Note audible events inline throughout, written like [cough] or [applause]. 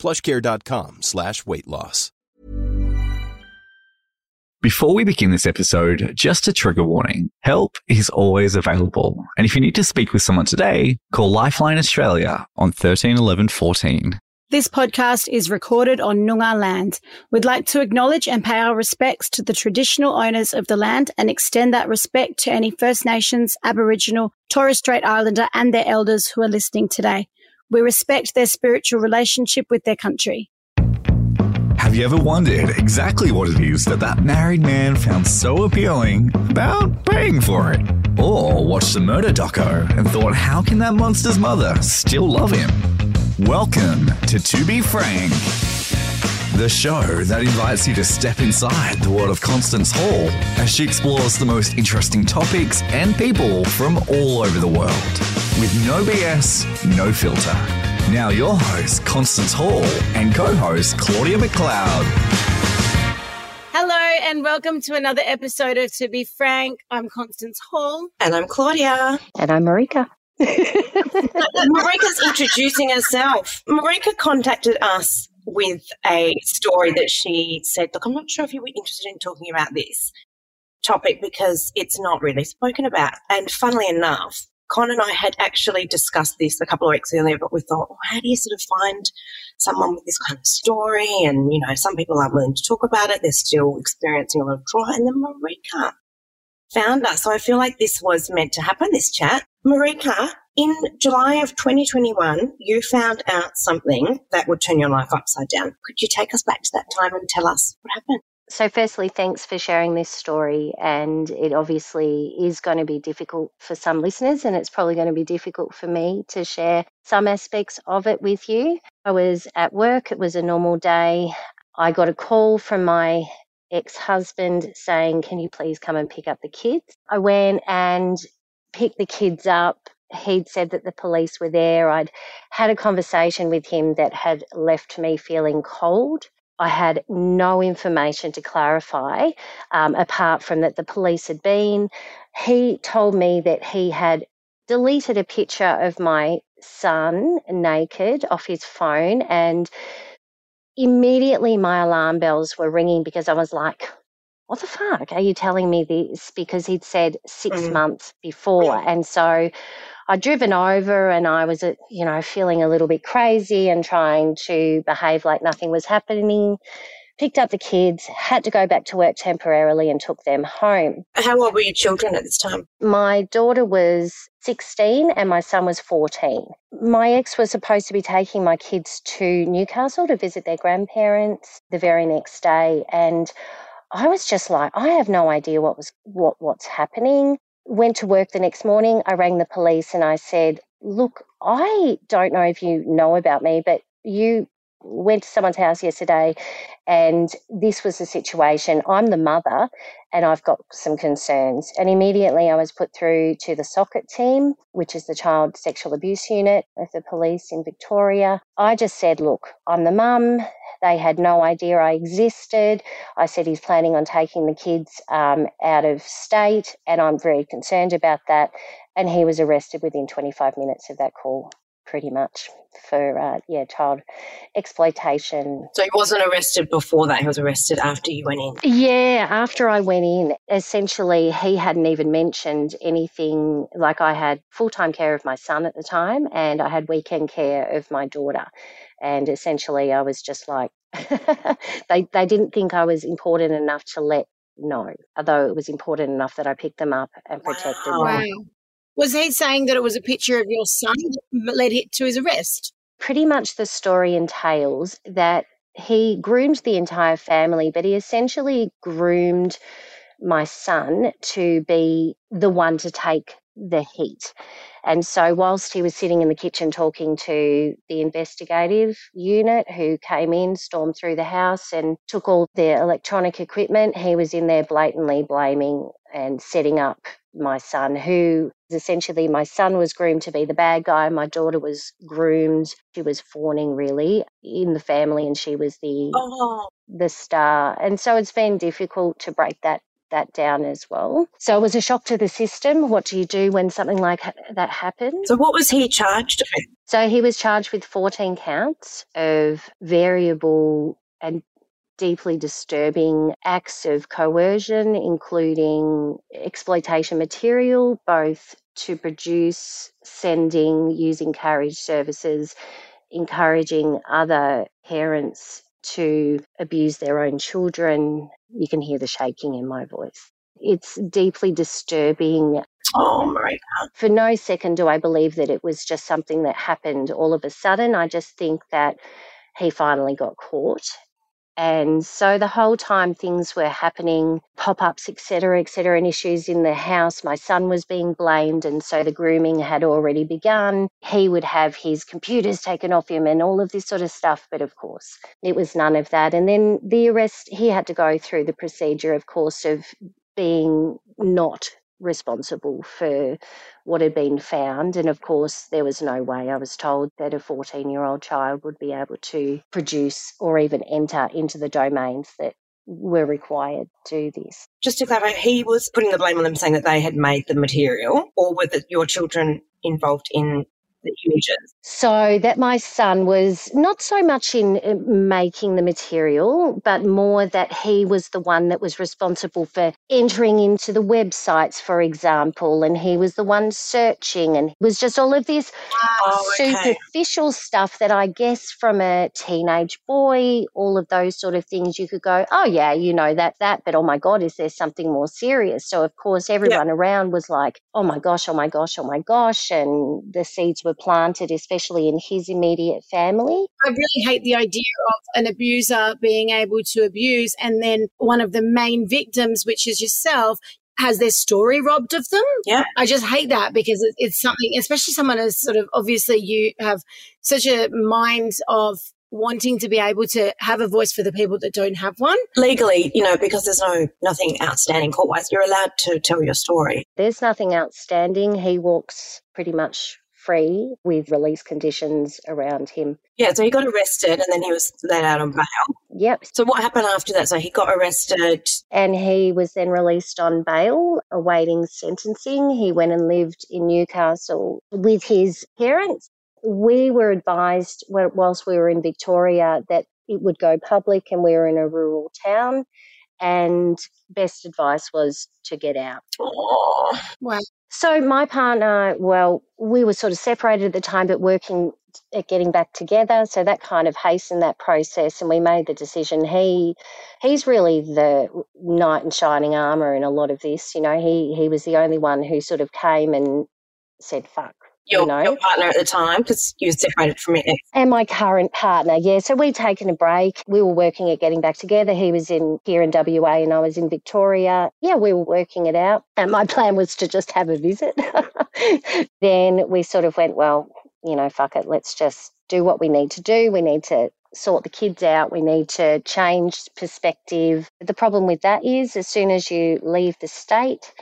plushcare.com slash weight loss. Before we begin this episode, just a trigger warning. Help is always available. And if you need to speak with someone today, call Lifeline Australia on 13 11 14. This podcast is recorded on Noongar land. We'd like to acknowledge and pay our respects to the traditional owners of the land and extend that respect to any First Nations, Aboriginal, Torres Strait Islander and their elders who are listening today. We respect their spiritual relationship with their country. Have you ever wondered exactly what it is that that married man found so appealing about paying for it? Or watched the murder doco and thought, how can that monster's mother still love him? Welcome to To Be Frank, the show that invites you to step inside the world of Constance Hall as she explores the most interesting topics and people from all over the world. With no BS, no filter. Now, your host, Constance Hall, and co host, Claudia McLeod. Hello and welcome to another episode of To Be Frank. I'm Constance Hall. And I'm Claudia. And I'm Marika. [laughs] Marika's introducing herself. Marika contacted us with a story that she said, Look, I'm not sure if you were interested in talking about this topic because it's not really spoken about. And funnily enough, Con and I had actually discussed this a couple of weeks earlier, but we thought, well, how do you sort of find someone with this kind of story? And, you know, some people aren't willing to talk about it. They're still experiencing a lot of trauma. And then Marika found us. So I feel like this was meant to happen, this chat. Marika, in July of 2021, you found out something that would turn your life upside down. Could you take us back to that time and tell us what happened? So, firstly, thanks for sharing this story. And it obviously is going to be difficult for some listeners, and it's probably going to be difficult for me to share some aspects of it with you. I was at work, it was a normal day. I got a call from my ex husband saying, Can you please come and pick up the kids? I went and picked the kids up. He'd said that the police were there. I'd had a conversation with him that had left me feeling cold. I had no information to clarify um, apart from that the police had been. He told me that he had deleted a picture of my son naked off his phone and immediately my alarm bells were ringing because I was like, what the fuck are you telling me this? Because he'd said 6 mm. months before. And so I'd driven over and I was, uh, you know, feeling a little bit crazy and trying to behave like nothing was happening. Picked up the kids, had to go back to work temporarily and took them home. How old were your children at this time? My daughter was 16 and my son was 14. My ex was supposed to be taking my kids to Newcastle to visit their grandparents the very next day. And I was just like, I have no idea what was what what's happening went to work the next morning. I rang the police and I said, Look, I don't know if you know about me, but you went to someone's house yesterday and this was the situation. I'm the mother and I've got some concerns. And immediately I was put through to the SOCIT team, which is the Child Sexual Abuse Unit of the police in Victoria. I just said, Look, I'm the mum. They had no idea I existed. I said he's planning on taking the kids um, out of state, and I'm very concerned about that. And he was arrested within 25 minutes of that call, pretty much for uh, yeah child exploitation. So he wasn't arrested before that. He was arrested after you went in. Yeah, after I went in, essentially he hadn't even mentioned anything. Like I had full time care of my son at the time, and I had weekend care of my daughter. And essentially, I was just like, [laughs] they, they didn't think I was important enough to let know, although it was important enough that I picked them up and protected wow. them. Was he saying that it was a picture of your son that led to his arrest? Pretty much the story entails that he groomed the entire family, but he essentially groomed my son to be the one to take the heat. And so, whilst he was sitting in the kitchen talking to the investigative unit who came in, stormed through the house, and took all their electronic equipment, he was in there blatantly blaming and setting up my son, who essentially my son was groomed to be the bad guy. My daughter was groomed. She was fawning really in the family, and she was the Oh, the star. And so it's been difficult to break that that down as well. So it was a shock to the system. What do you do when something like that happens? so what was he charged with? So he was charged with 14 counts of variable and deeply disturbing acts of coercion, including exploitation material, both to produce, sending, using carriage services, encouraging other parents to abuse their own children. You can hear the shaking in my voice. It's deeply disturbing Oh, Marika. for no second do I believe that it was just something that happened all of a sudden. I just think that he finally got caught. And so the whole time things were happening, pop ups, etc., etc., and issues in the house, my son was being blamed. And so the grooming had already begun. He would have his computers taken off him and all of this sort of stuff. But of course, it was none of that. And then the arrest, he had to go through the procedure, of course, of being not responsible for what had been found. And of course, there was no way I was told that a 14 year old child would be able to produce or even enter into the domains that were required to do this. Just to clarify, he was putting the blame on them saying that they had made the material, or were the, your children involved in the images? So that my son was not so much in uh, making the material, but more that he was the one that was responsible for entering into the websites, for example, and he was the one searching, and it was just all of this Oh, okay. superficial stuff that I guess from a teenage boy, all of those sort of things, you could go, oh yeah, you know that that, but oh my god, is there something more serious? So of course everyone around was like, oh my gosh, oh my gosh, oh my gosh, and the seeds were planted, especially in his immediate family. I really hate the idea of an abuser being able to abuse and then one of the main victims, which is yourself, has their story robbed of them. Yeah. I just hate that because it's something, especially someone as sort of obviously you have such a mind of wanting to be able to have a voice for the people that don't have one. Legally, you know, because there's no nothing outstanding court wise, you're allowed to tell your story. There's nothing outstanding. He walks pretty much free with release conditions around him. Yeah, so he got arrested and then he was let out on bail. Yep, So what happened after that? So he got arrested. and he was then released on bail awaiting sentencing. He went and lived in Newcastle with his parents. We were advised wh- whilst we were in Victoria that it would go public and we were in a rural town and best advice was to get out. Oh, Wow. So my partner, well, we were sort of separated at the time, but working at getting back together. So that kind of hastened that process, and we made the decision. He, he's really the knight in shining armor in a lot of this. You know, he he was the only one who sort of came and said, "Fuck." Your, you know, your partner at the time, because you were separated from your ex. and my current partner, yeah. So we'd taken a break. We were working at getting back together. He was in here in WA and I was in Victoria. Yeah, we were working it out. And my plan was to just have a visit. [laughs] then we sort of went, well, you know, fuck it. Let's just do what we need to do. We need to sort the kids out. We need to change perspective. The problem with that is as soon as you leave the state,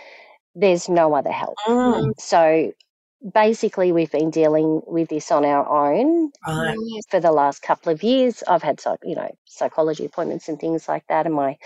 there's no other help. Mm, So basically, we've been dealing with this on our own right. for the last couple of years. I've had, you know, psychology appointments and things like that, and my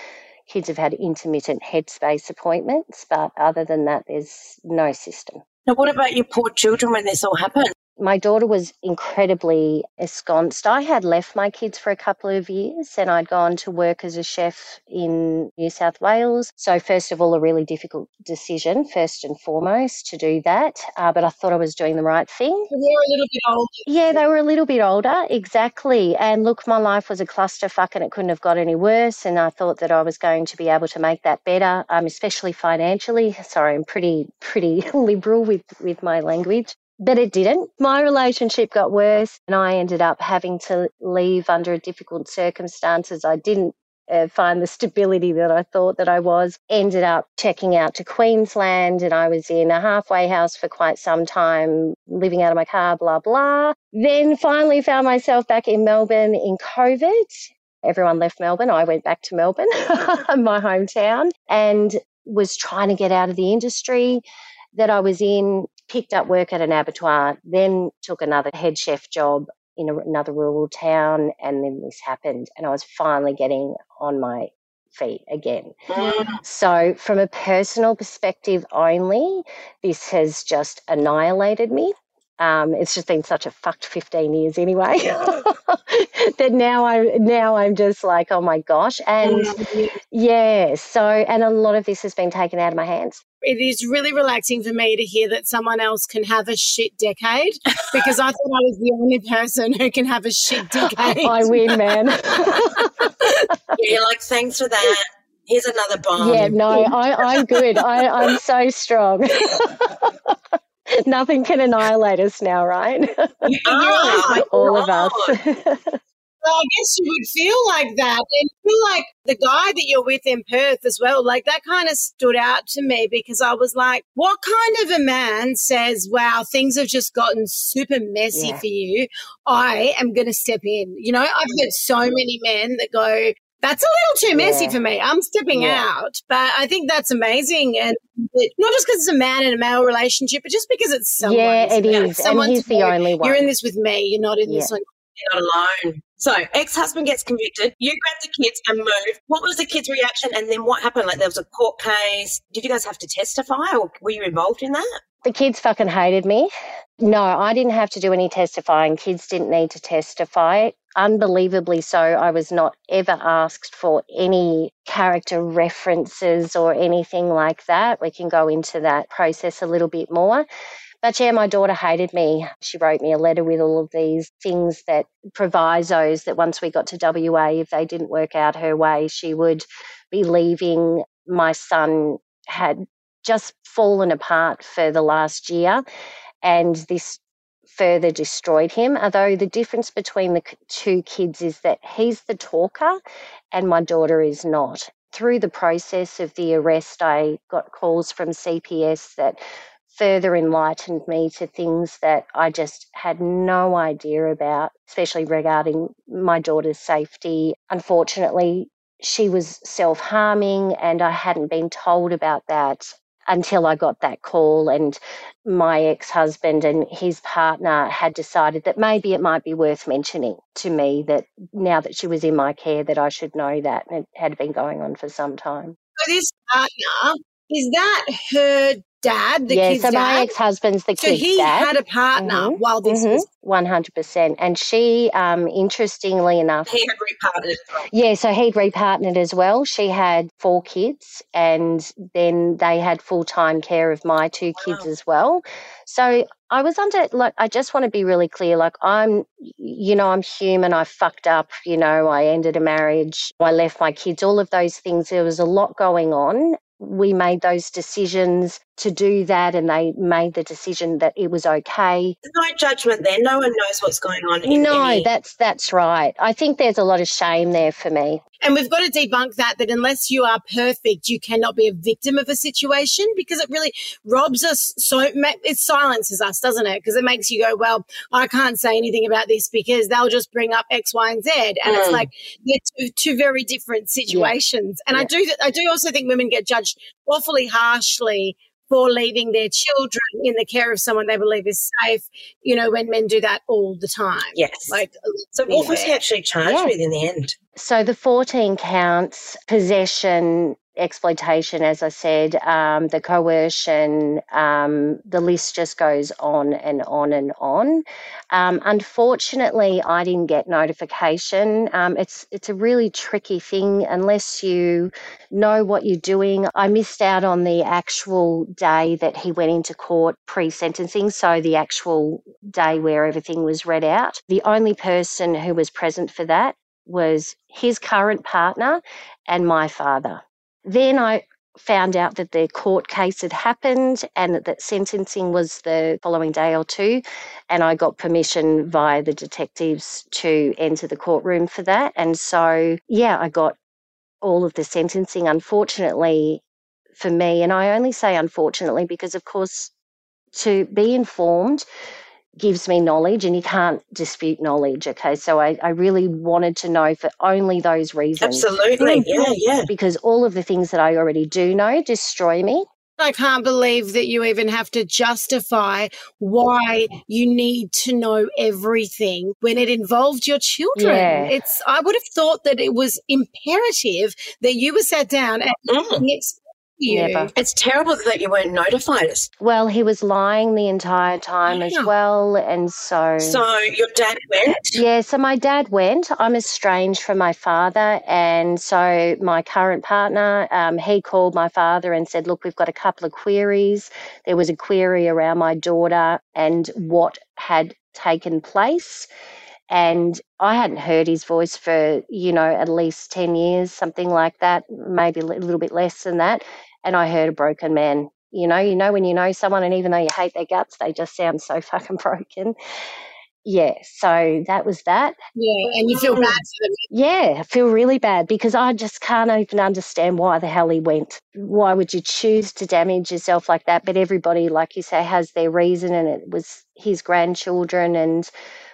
kids have had intermittent headspace appointments. But other than that, there's no system. Now, what about your poor children when this all happened? My daughter was incredibly ensconced. I had left my kids for a couple of years and I'd gone to work as a chef in New South Wales. So, first of all, a really difficult decision, first and foremost, to do that. Uh, but I thought I was doing the right thing. They're a little bit older. Yeah, they were a little bit older, exactly. And look, my life was a clusterfuck and it couldn't have got any worse. And I thought that I was going to be able to make that better, um, especially financially. Sorry, I'm pretty, pretty [laughs] liberal with, with my language. But it didn't. My relationship got worse and I ended up having to leave under difficult circumstances. I didn't uh, find the stability that I thought that I was. Ended up checking out to Queensland and I was in a halfway house for quite some time, living out of my car, blah, blah. Then finally found myself back in Melbourne in COVID. Everyone left Melbourne. I went back to Melbourne, [laughs] my hometown, and was trying to get out of the industry that I was in, picked up work at an abattoir, then took another head chef job in a, another rural town, and then this happened, and I was finally getting on my feet again. Mm. So, from a personal perspective only, this has just annihilated me. Um, it's just been such a fucked 15 years anyway. [laughs] That now I'm now I'm just like oh my gosh. And yeah. so and a lot of this has been taken out of my hands. It is really relaxing for me to hear that someone else can have a shit decade because I thought I was the only person who can have a shit [laughs] decade. I win man. [laughs] You're like, thanks for that. Here's another bomb. yeah no I, I'm good. I, I'm so strong [laughs] nothing can annihilate us now right [laughs] You ah, all of us Well, I guess you would feel like that. And feel like the guy that you're with in Perth as well, like that kind of stood out to me because I was like, what kind of a man says, wow, things have just gotten super messy Yeah. for you? I am going to step in. You know, I've heard so many men that go, that's a little too messy Yeah. for me. I'm stepping Yeah. out. But I think that's amazing. And it, not just because it's a man and a male relationship, but just because it's someone. yeah it is and he's the only one You're in this with me. You're not in this one. You're not alone. So, ex husband gets convicted. You grab the kids and move. What was the kids' reaction? And then what happened? Like, there was a court case. Did you guys have to testify or were you involved in that? The kids fucking hated me. No, I didn't have to do any testifying. Kids didn't need to testify. Unbelievably so, I was not ever asked for any character references or anything like that. We can go into that process a little bit more. But yeah, my daughter hated me. She wrote me a letter with all of these things that provisos that once we got to WA, if they didn't work out her way, she would be leaving. My son had just fallen apart for the last year, and this further destroyed him. Although the difference between the two kids is that he's the talker and my daughter is not. Through the process of the arrest, I got calls from CPS that further enlightened me to things that I just had no idea about, especially regarding my daughter's safety. Unfortunately, she was self harming, and I hadn't been told about that until I got that call. And my ex husband and his partner had decided that maybe it might be worth mentioning to me that now that she was in my care, that I should know that. And it had been going on for some time. So this partner, is that her dad, the yeah, kid's so my ex husband's the kid. so kid's he dad. had a partner Mhm, while this Mhm, was 100%. And she, um, interestingly enough, He had well. yeah, so he'd repartnered as well. She had four kids, and then they had full time care of my two kids as well. So I was under, like, I just want to be really clear. Like, I'm, you know, I'm human. I fucked up. You know, I ended a marriage. I left my kids, all of those things. There was a lot going on. We made those decisions to do that, and they made the decision that it was okay. There's no judgment there. No one knows what's going on. In No, any- that's that's right. I think there's a lot of shame there for me. And we've got to debunk that, that unless you are perfect, you cannot be a victim of a situation because it really robs us. So it silences us, doesn't it? Because it makes you go, well, I can't say anything about this because they'll just bring up X, Y, and Z. And it's Mm. like they're two, two very different situations. And I do, I do also think women get judged awfully harshly for leaving their children in the care of someone they believe is safe, you know, when men do that all the time. Yes. Like, so what was he actually charged Yeah. with in the end? So the 14 counts possession, exploitation, as I said, um, the coercion, um, the list just goes on and on and on. Um, unfortunately, I didn't get notification. Um, it's it's a really tricky thing unless you know what you're doing. I missed out on the actual day that he went into court pre-sentencing, so the actual day where everything was read out. The only person who was present for that was his current partner and my father. Then I found out that the court case had happened and that, that sentencing was the following day or two. And I got permission via the detectives to enter the courtroom for that. And so, yeah, I got all of the sentencing, unfortunately for me, and I only say unfortunately because, of course, to be informed gives me knowledge and you can't dispute knowledge. Okay. So I, I really wanted to know for only those reasons. Absolutely. Yeah, yeah. Because all of the things that I already do know destroy me. I can't believe that you even have to justify why you need to know everything when it involved your children. Yeah. It's I would have thought that it was imperative that you were sat down and Mm. It's you. Never. It's terrible that you weren't notified. Well, he was lying the entire time as well. And so. So your dad went. Yeah, so my dad went. I'm estranged from my father. And so my current partner, um, he called my father and said, Look, we've got a couple of queries. There was a query around my daughter and what had taken place. And I hadn't heard his voice for, you know, at least 10 years, something like that, maybe a little bit less than that. And I heard a broken man. You know, you know, when you know someone, and even though you hate their guts, they just sound so [laughs] fucking broken. Yeah, so that was that. Yeah, and you feel bad for them. Yeah, I feel really bad because I just can't even understand why the hell he went. Why would you choose to damage yourself like that? But everybody, like you say, has their reason, and it was his grandchildren. And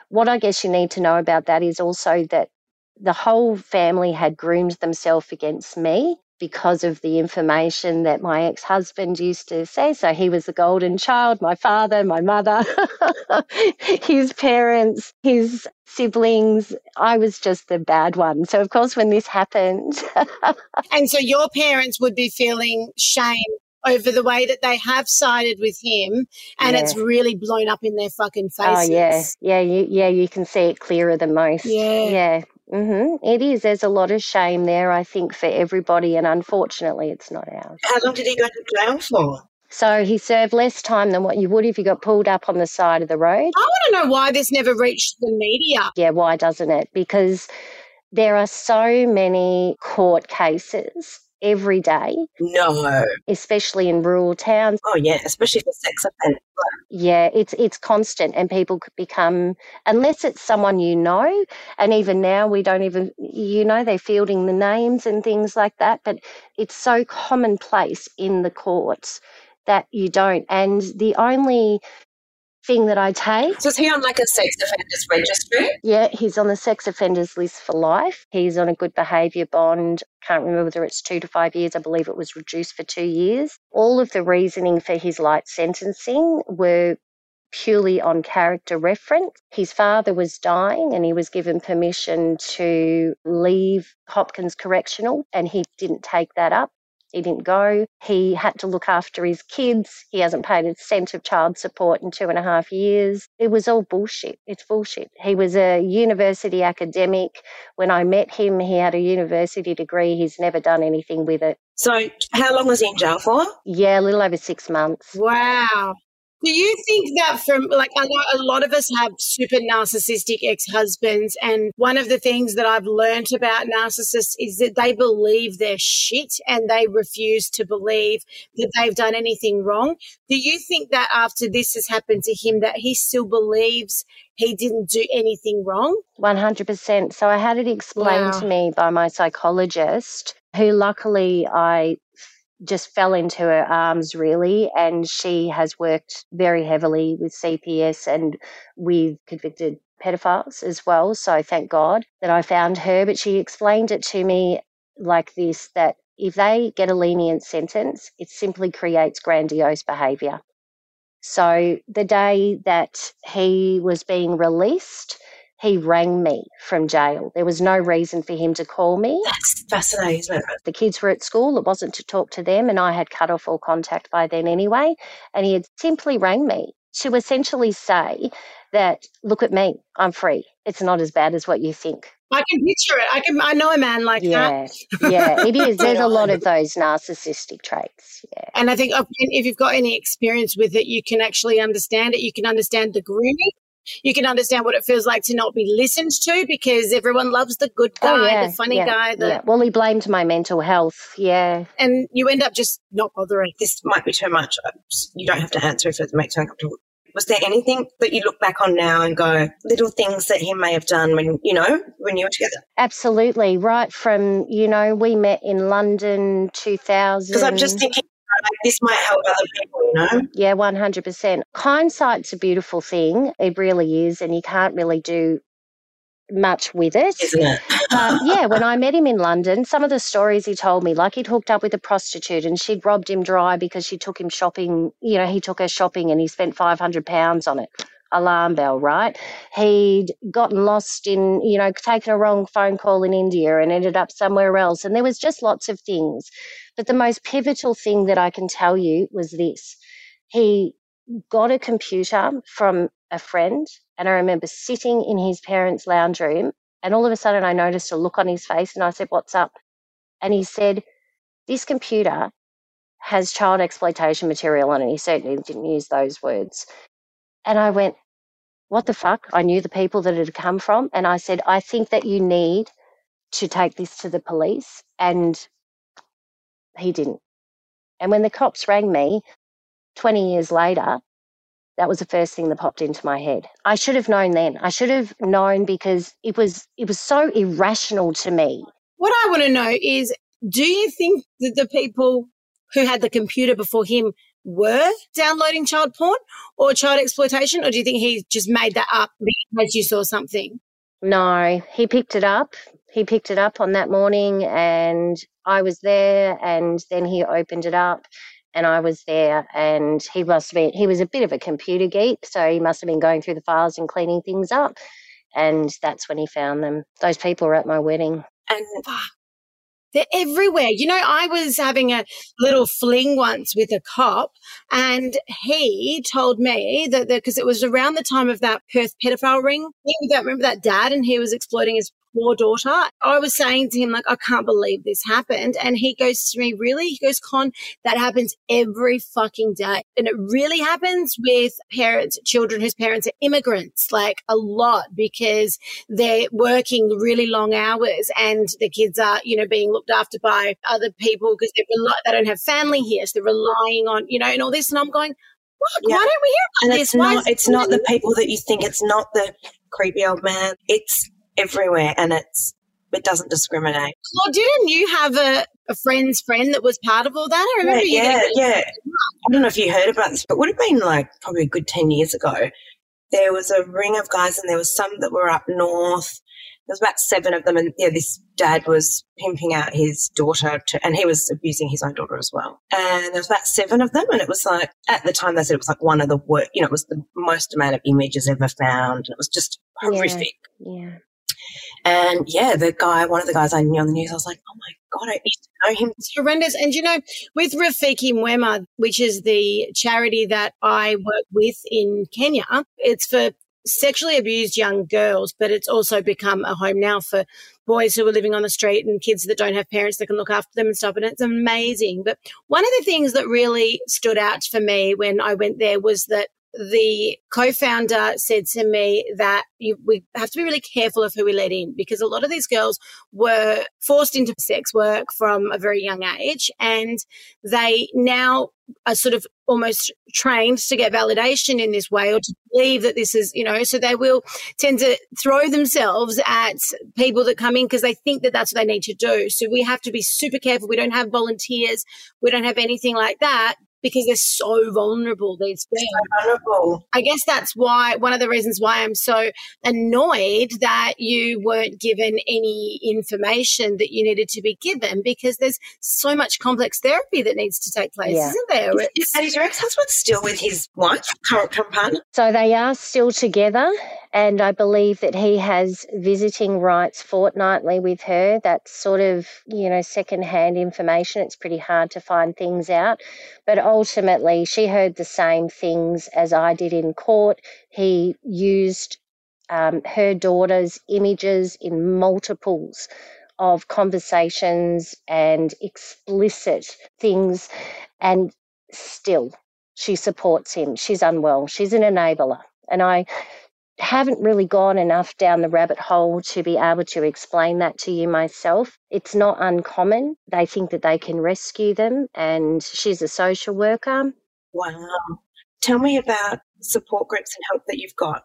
what I guess you need to know about that is also that the whole family had groomed themselves against me because of the information that my ex husband used to say. So he was the golden child, my father, my mother, [laughs] his parents, his siblings. I was just the bad one. So, of course, when this happened, [laughs] And so your parents would be feeling shame over the way that they have sided with him and Yeah. it's really blown up in their fucking faces. oh, yeah, yeah, you, yeah, you can see it clearer than most. Yeah. Yeah. Mm-hmm. It is. There's a lot of shame there, I think, for everybody, and unfortunately, it's not ours. How long did he go to jail for? So he served less time than what you would if you got pulled up on the side of the road. I want to know why this never reached the media. Yeah, why doesn't it? Because there are so many court cases every day, No. especially in rural towns. Oh yeah, especially for sex offenders. Yeah, it's it's constant, and people could become unless it's someone you know, and even now we don't even you know they're fielding the names and things like that. But it's so commonplace in the courts that you don't. And the only thing that I take So is he on like a sex offenders registry? Yeah, he's on the sex offenders list for life. He's on a good behaviour bond. Can't remember whether it's two to five years. I believe it was reduced for two years. All of the reasoning for his light sentencing were purely on character reference. His father was dying and he was given permission to leave Hopkins Correctional and he didn't take that up. He didn't go. He had to look after his kids. He hasn't paid a cent of child support in two and a half years. It was all bullshit. It's bullshit. He was a university academic. When I met him, he had a university degree. He's never done anything with it. So how long was he in jail for? Yeah, a little over six months. Wow. Do you think that from like I know a lot of us have super narcissistic ex-husbands and one of the things that I've learned about narcissists is that they believe they're shit and they refuse to believe that they've done anything wrong. Do you think that after this has happened to him that he still believes he didn't do anything wrong? 100%. So I had it explained Wow. to me by my psychologist, who luckily I just fell into her arms really. And she has worked very heavily with CPS and with convicted pedophiles as well. So thank God that I found her. But she explained it to me like this that if they get a lenient sentence, it simply creates grandiose behaviour. So the day that he was being released, he rang me from jail. There was no reason for him to call me. That's fascinating, isn't it? The kids were at school. It wasn't to talk to them, and I had cut off all contact by then anyway. And he had simply rang me to essentially say that, look at me, I'm free. It's not as bad as what you think. I can picture it. I can I know a man like that. Yeah, yeah, it is. [laughs] There's a lot of those narcissistic traits. Yeah. And I think oh, if if you've got any experience with it, you can actually understand it. You can understand the grooming. You can understand what it feels like to not be listened to because everyone loves the good oh, guy, oh, yeah, the funny yeah, guy, the, yeah. Well, he blamed my mental health. Yeah. and you end up just not bothering. This might be too much. You don't have to answer if it makes you uncomfortable. Was there anything that you look back on now and go, little things that he may have done when, you know, when you were together? Absolutely. Right from, you know, we met in London 2000. Because I'm just thinking, like, this might help other people, you know? Yeah, 100%. Hindsight's a beautiful thing. It really is. And you can't really do much with it. Isn't it? but um, [laughs] yeah, when I met him in London, some of the stories he told me, like he'd hooked up with a prostitute and she'd robbed him dry because she took him shopping. You know, he took her shopping and he spent five hundred pounds on it. Alarm bell, right? He'd gotten lost in, you know, taken a wrong phone call in India and ended up somewhere else. And there was just lots of things. But the most pivotal thing that I can tell you was this. He got a computer from a friend and I remember sitting in his parents' lounge room, and all of a sudden I noticed a look on his face, and I said, What's up? And he said, This computer has child exploitation material on it. He certainly didn't use those words. And I went, What the fuck? I knew the people that it had come from. And I said, I think that you need to take this to the police. And he didn't. And when the cops rang me 20 years later, that was the first thing that popped into my head. I should have known then. I should have known because it was it was so irrational to me. What I want to know is do you think that the people who had the computer before him were downloading child porn or child exploitation or do you think he just made that up because you saw something? No, he picked it up. He picked it up on that morning and I was there and then he opened it up and I was there, and he must have been, he was a bit of a computer geek, so he must have been going through the files and cleaning things up. And that's when he found them. Those people were at my wedding. And they're everywhere. You know, I was having a little fling once with a cop, and he told me that because it was around the time of that Perth pedophile ring. You don't remember that dad, and he was exploiting his poor daughter. I was saying to him, like, I can't believe this happened. And he goes to me, really? He goes, Con, that happens every fucking day. And it really happens with parents, children whose parents are immigrants, like a lot because they're working really long hours and the kids are, you know, being looked after by other people because they rely, they don't have family here. So they're relying on, you know, and all this. And I'm going, what? Yeah. Why don't we hear about and this? It's not, it's not the people that you think. It's not the creepy old man. It's everywhere and it's it doesn't discriminate. Well, didn't you have a, a friend's friend that was part of all that? I remember yeah, you. Yeah, yeah. I don't know if you heard about this, but it would have been like probably a good 10 years ago. There was a ring of guys and there was some that were up north. There was about seven of them. And yeah, this dad was pimping out his daughter to, and he was abusing his own daughter as well. And there was about seven of them. And it was like, at the time they said it was like one of the worst, you know, it was the most amount of images ever found. And it was just horrific. Yeah. yeah. And yeah, the guy, one of the guys I knew on the news, I was like, oh my God, I used to know him. It's horrendous. And you know, with Rafiki Mwema, which is the charity that I work with in Kenya, it's for sexually abused young girls, but it's also become a home now for boys who are living on the street and kids that don't have parents that can look after them and stuff. And it's amazing. But one of the things that really stood out for me when I went there was that the co-founder said to me that you, we have to be really careful of who we let in because a lot of these girls were forced into sex work from a very young age and they now are sort of almost trained to get validation in this way or to believe that this is, you know, so they will tend to throw themselves at people that come in because they think that that's what they need to do. So we have to be super careful. We don't have volunteers. We don't have anything like that because they're so vulnerable these days. So vulnerable. I guess that's why one of the reasons why I'm so annoyed that you weren't given any information that you needed to be given because there's so much complex therapy that needs to take place, yeah. isn't there? there? Is, is your ex-husband still with his wife, current partner? So they are still together. And I believe that he has visiting rights fortnightly with her. That's sort of, you know, secondhand information. It's pretty hard to find things out. But ultimately, she heard the same things as I did in court. He used um, her daughter's images in multiples of conversations and explicit things. And still, she supports him. She's unwell. She's an enabler. And I haven't really gone enough down the rabbit hole to be able to explain that to you myself. It's not uncommon. They think that they can rescue them, and she's a social worker. Wow. Tell me about support groups and help that you've got.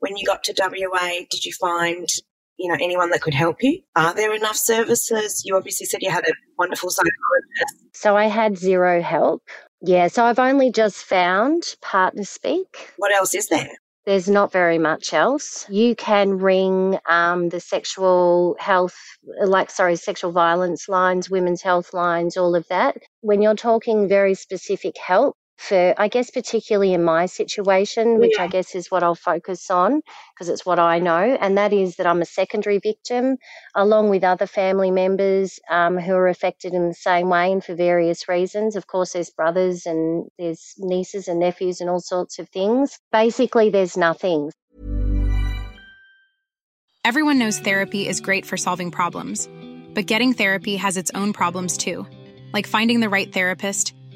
When you got to WA, did you find you know anyone that could help you? Are there enough services? You obviously said you had a wonderful psychologist. So I had zero help. Yeah, so I've only just found Partner Speak. What else is there? There's not very much else. You can ring um, the sexual health, like, sorry, sexual violence lines, women's health lines, all of that. When you're talking very specific help, for, I guess, particularly in my situation, which yeah. I guess is what I'll focus on because it's what I know, and that is that I'm a secondary victim along with other family members um, who are affected in the same way and for various reasons. Of course, there's brothers and there's nieces and nephews and all sorts of things. Basically, there's nothing. Everyone knows therapy is great for solving problems, but getting therapy has its own problems too, like finding the right therapist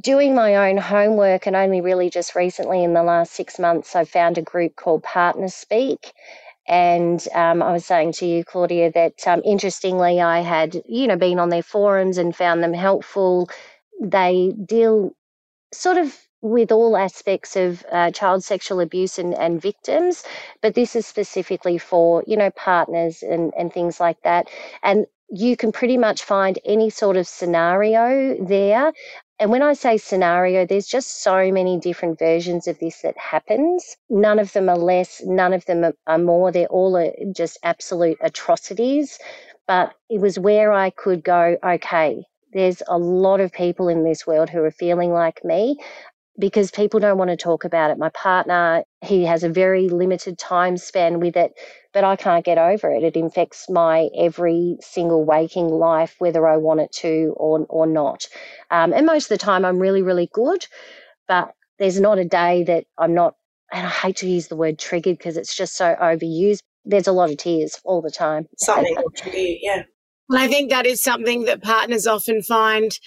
doing my own homework, and only really just recently in the last six months, I found a group called Partner Speak. And um, I was saying to you, Claudia, that um, interestingly, I had, you know, been on their forums and found them helpful. They deal sort of with all aspects of uh, child sexual abuse and, and victims, but this is specifically for, you know, partners and, and things like that. And you can pretty much find any sort of scenario there. And when I say scenario, there's just so many different versions of this that happens. None of them are less, none of them are, more. They're all just absolute atrocities. But it was where I could go, okay, there's a lot of people in this world who are feeling like me because people don't want to talk about it. My partner, he has a very limited time span with it, but I can't get over it. It infects my every single waking life, whether I want it to or, or not. Um, and most of the time, I'm really, really good, but there's not a day that I'm not, and I hate to use the word triggered because it's just so overused. There's a lot of tears all the time. Something will trigger you, yeah. Well, I think that is something that partners often find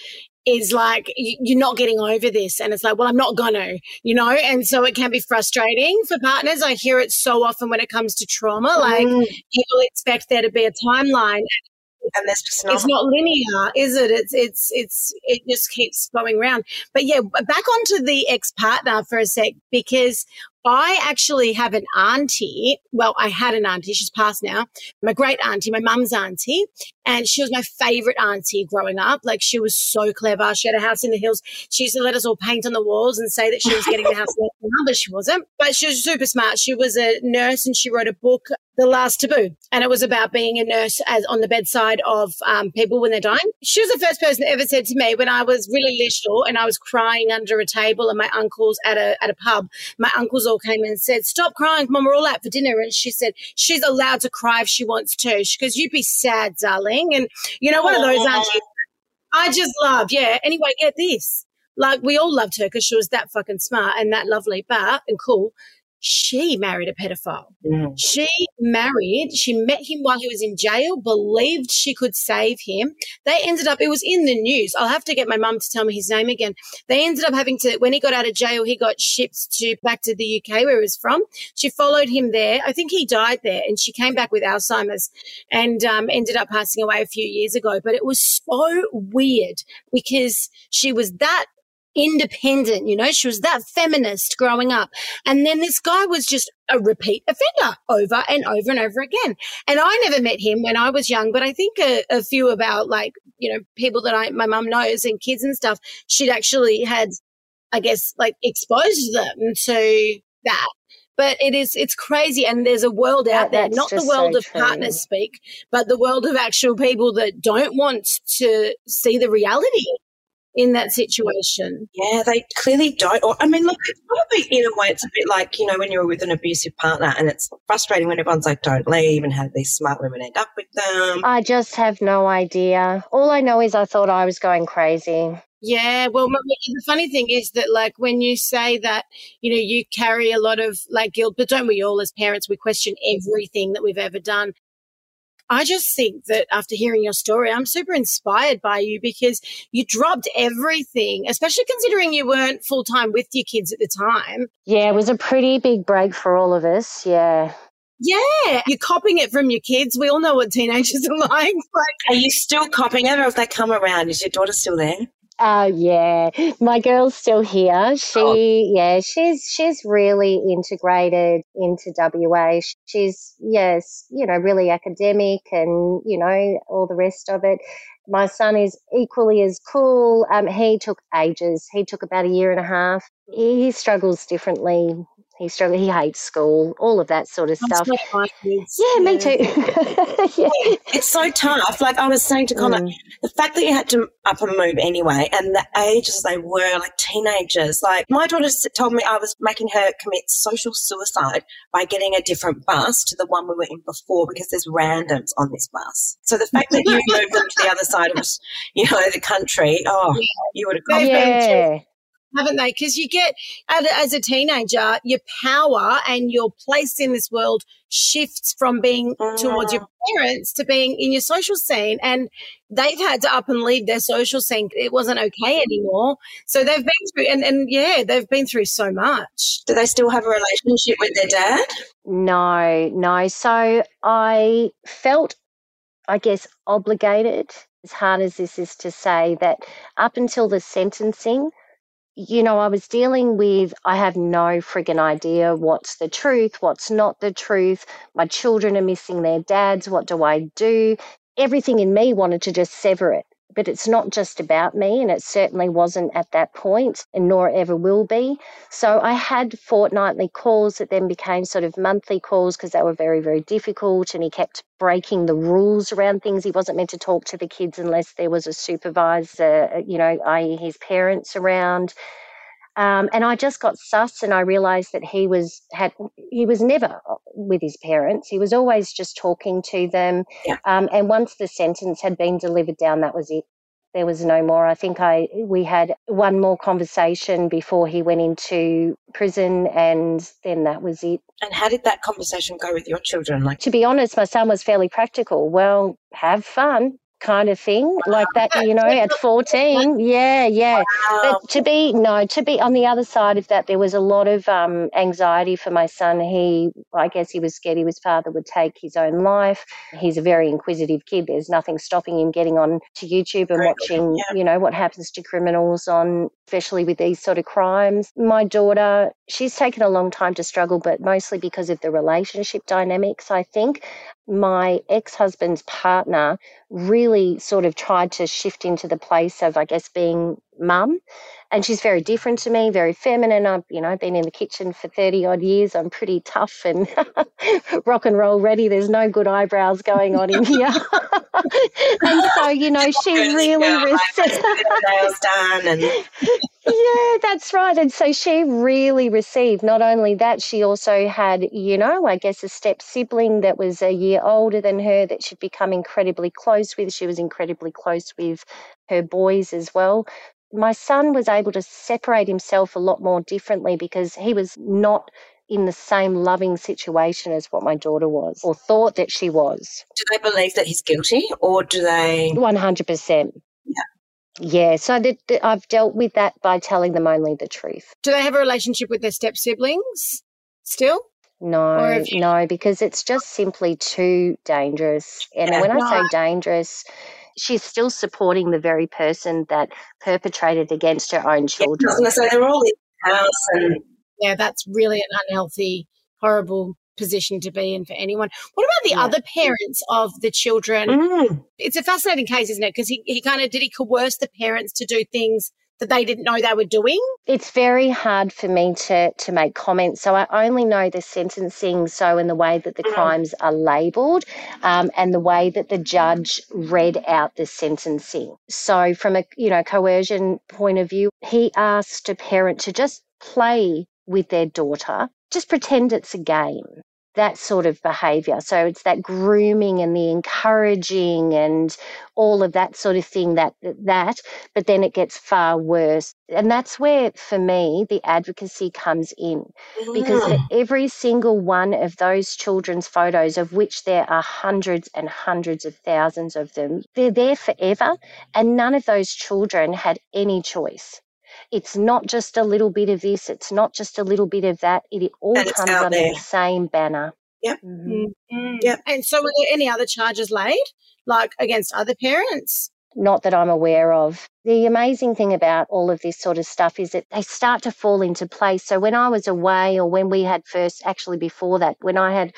is like you're not getting over this and it's like well i'm not gonna you know and so it can be frustrating for partners i hear it so often when it comes to trauma like mm. people expect there to be a timeline and there's just not. It's not linear, is it? It's it's it's it just keeps going around. But yeah, back onto the ex partner for a sec because I actually have an auntie. Well, I had an auntie. She's passed now. My great auntie, my mum's auntie. And she was my favorite auntie growing up. Like she was so clever. She had a house in the hills. She used to let us all paint on the walls and say that she was getting the house [laughs] but she wasn't. But she was super smart. She was a nurse and she wrote a book, The Last Taboo. And it was about being a nurse as on the bedside of um, people when they're dying. She was the first person that ever said to me when I was really little and I was crying under a table and my uncle's at a, at a pub, my uncle's all came in and said, Stop crying, Mom, we're all out for dinner. And she said, She's allowed to cry if she wants to. She goes, you'd be sad, darling. And, you know, one of those aunties I just love. Yeah. Anyway, get this. Like, we all loved her because she was that fucking smart and that lovely, but and cool she married a pedophile. Mm. She married, she met him while he was in jail, believed she could save him. They ended up, it was in the news. I'll have to get my mum to tell me his name again. They ended up having to, when he got out of jail, he got shipped to back to the UK where he was from. She followed him there. I think he died there and she came back with Alzheimer's and um, ended up passing away a few years ago. But it was so weird because she was that independent. You know, she was that feminist growing up. And then this guy was just a repeat offender over and over and over again. And I never met him when I was young, but I think a, a few about like, you know, people that I, my mum knows and kids and stuff, she'd actually had, I guess, like exposed them to that but it is it's crazy and there's a world out there not the world so of true. partners speak but the world of actual people that don't want to see the reality in that situation. Yeah, they clearly don't. Or, I mean, look, it's probably in a way, it's a bit like, you know, when you're with an abusive partner and it's frustrating when everyone's like, don't leave and how these smart women end up with them. I just have no idea. All I know is I thought I was going crazy. Yeah, well, the funny thing is that, like, when you say that, you know, you carry a lot of like guilt, but don't we all as parents? We question everything that we've ever done. I just think that after hearing your story, I'm super inspired by you because you dropped everything, especially considering you weren't full time with your kids at the time. Yeah, it was a pretty big break for all of us. Yeah. Yeah, you're copying it from your kids. We all know what teenagers are [laughs] like. Are you still copying it, or if they come around, is your daughter still there? Uh yeah, my girl's still here. She oh. yeah, she's she's really integrated into WA. She's yes, you know, really academic and you know all the rest of it. My son is equally as cool. Um, he took ages. He took about a year and a half. He struggles differently he struggles. He hates school. All of that sort of stuff. Yeah, yeah, me too. [laughs] yeah. It's so tough. Like I was saying to Connor, mm. the fact that you had to up and move anyway, and the ages they were, like teenagers. Like my daughter told me I was making her commit social suicide by getting a different bus to the one we were in before because there's randoms on this bus. So the fact that you [laughs] moved them to the other side of, you know, the country, oh, you would have. Gone. Yeah haven't they? Because you get, as a teenager, your power and your place in this world shifts from being towards your mm. parents to being in your social scene. And they've had to up and leave their social scene. It wasn't okay anymore. So they've been through, and, and yeah, they've been through so much. Do they still have a relationship with their dad? No, no. So I felt, I guess, obligated as hard as this is to say that up until the sentencing, you know, I was dealing with, I have no friggin' idea what's the truth, what's not the truth. My children are missing their dads. What do I do? Everything in me wanted to just sever it. But it's not just about me, and it certainly wasn't at that point, and nor ever will be. So I had fortnightly calls that then became sort of monthly calls because they were very, very difficult. And he kept breaking the rules around things. He wasn't meant to talk to the kids unless there was a supervisor, uh, you know, i.e., his parents around. Um, and I just got sus, and I realised that he was had he was never with his parents. He was always just talking to them. Yeah. Um, and once the sentence had been delivered down, that was it. There was no more. I think I we had one more conversation before he went into prison, and then that was it. And how did that conversation go with your children? Like, to be honest, my son was fairly practical. Well, have fun kind of thing like that you know at 14 yeah yeah. But to be no to be on the other side of that there was a lot of um, anxiety for my son. He i guess he was scared his father would take his own life. He's a very inquisitive kid. There's nothing stopping him getting on to youtube and watching yeah. you know what happens to criminals on especially with these sort of crimes. My daughter she's taken a long time to struggle but mostly because of the relationship dynamics i think my ex husband's partner really sort of tried to shift into the place of, I guess, being mum. And she's very different to me, very feminine. I've, you know, been in the kitchen for 30 odd years. I'm pretty tough and [laughs] rock and roll ready. There's no good eyebrows going on in here. [laughs] and so, you know, she really received nails done and yeah, that's right. And so she really received not only that, she also had, you know, I guess a step sibling that was a year older than her that she'd become incredibly close with. She was incredibly close with her boys as well my son was able to separate himself a lot more differently because he was not in the same loving situation as what my daughter was or thought that she was. Do they believe that he's guilty or do they? 100%. Yeah. Yeah, so that, that I've dealt with that by telling them only the truth. Do they have a relationship with their step siblings still? No, you... no, because it's just simply too dangerous. And yeah. when I say dangerous, she's still supporting the very person that perpetrated against her own children. Yeah, I was say they're all in the house and yeah, that's really an unhealthy, horrible position to be in for anyone. What about the yeah. other parents of the children? Mm. It's a fascinating case, isn't it? Because he, he kind of did he coerce the parents to do things that they didn't know they were doing? It's very hard for me to to make comments. So I only know the sentencing, so in the way that the mm. crimes are labelled, um, and the way that the judge read out the sentencing. So from a you know coercion point of view, he asked a parent to just play with their daughter, just pretend it's a game that sort of behavior. So it's that grooming and the encouraging and all of that sort of thing that that but then it gets far worse. And that's where for me the advocacy comes in because for every single one of those children's photos of which there are hundreds and hundreds of thousands of them, they're there forever and none of those children had any choice. It's not just a little bit of this, it's not just a little bit of that. It all And comes under there. the same banner. Yep. Mhm. Mm. Yep. And so, were there any other charges laid, like against other parents? Not that I'm aware of. The amazing thing about all of this sort of stuff is that they start to fall into place. So when I was away, or when we had first, actually before that, when I had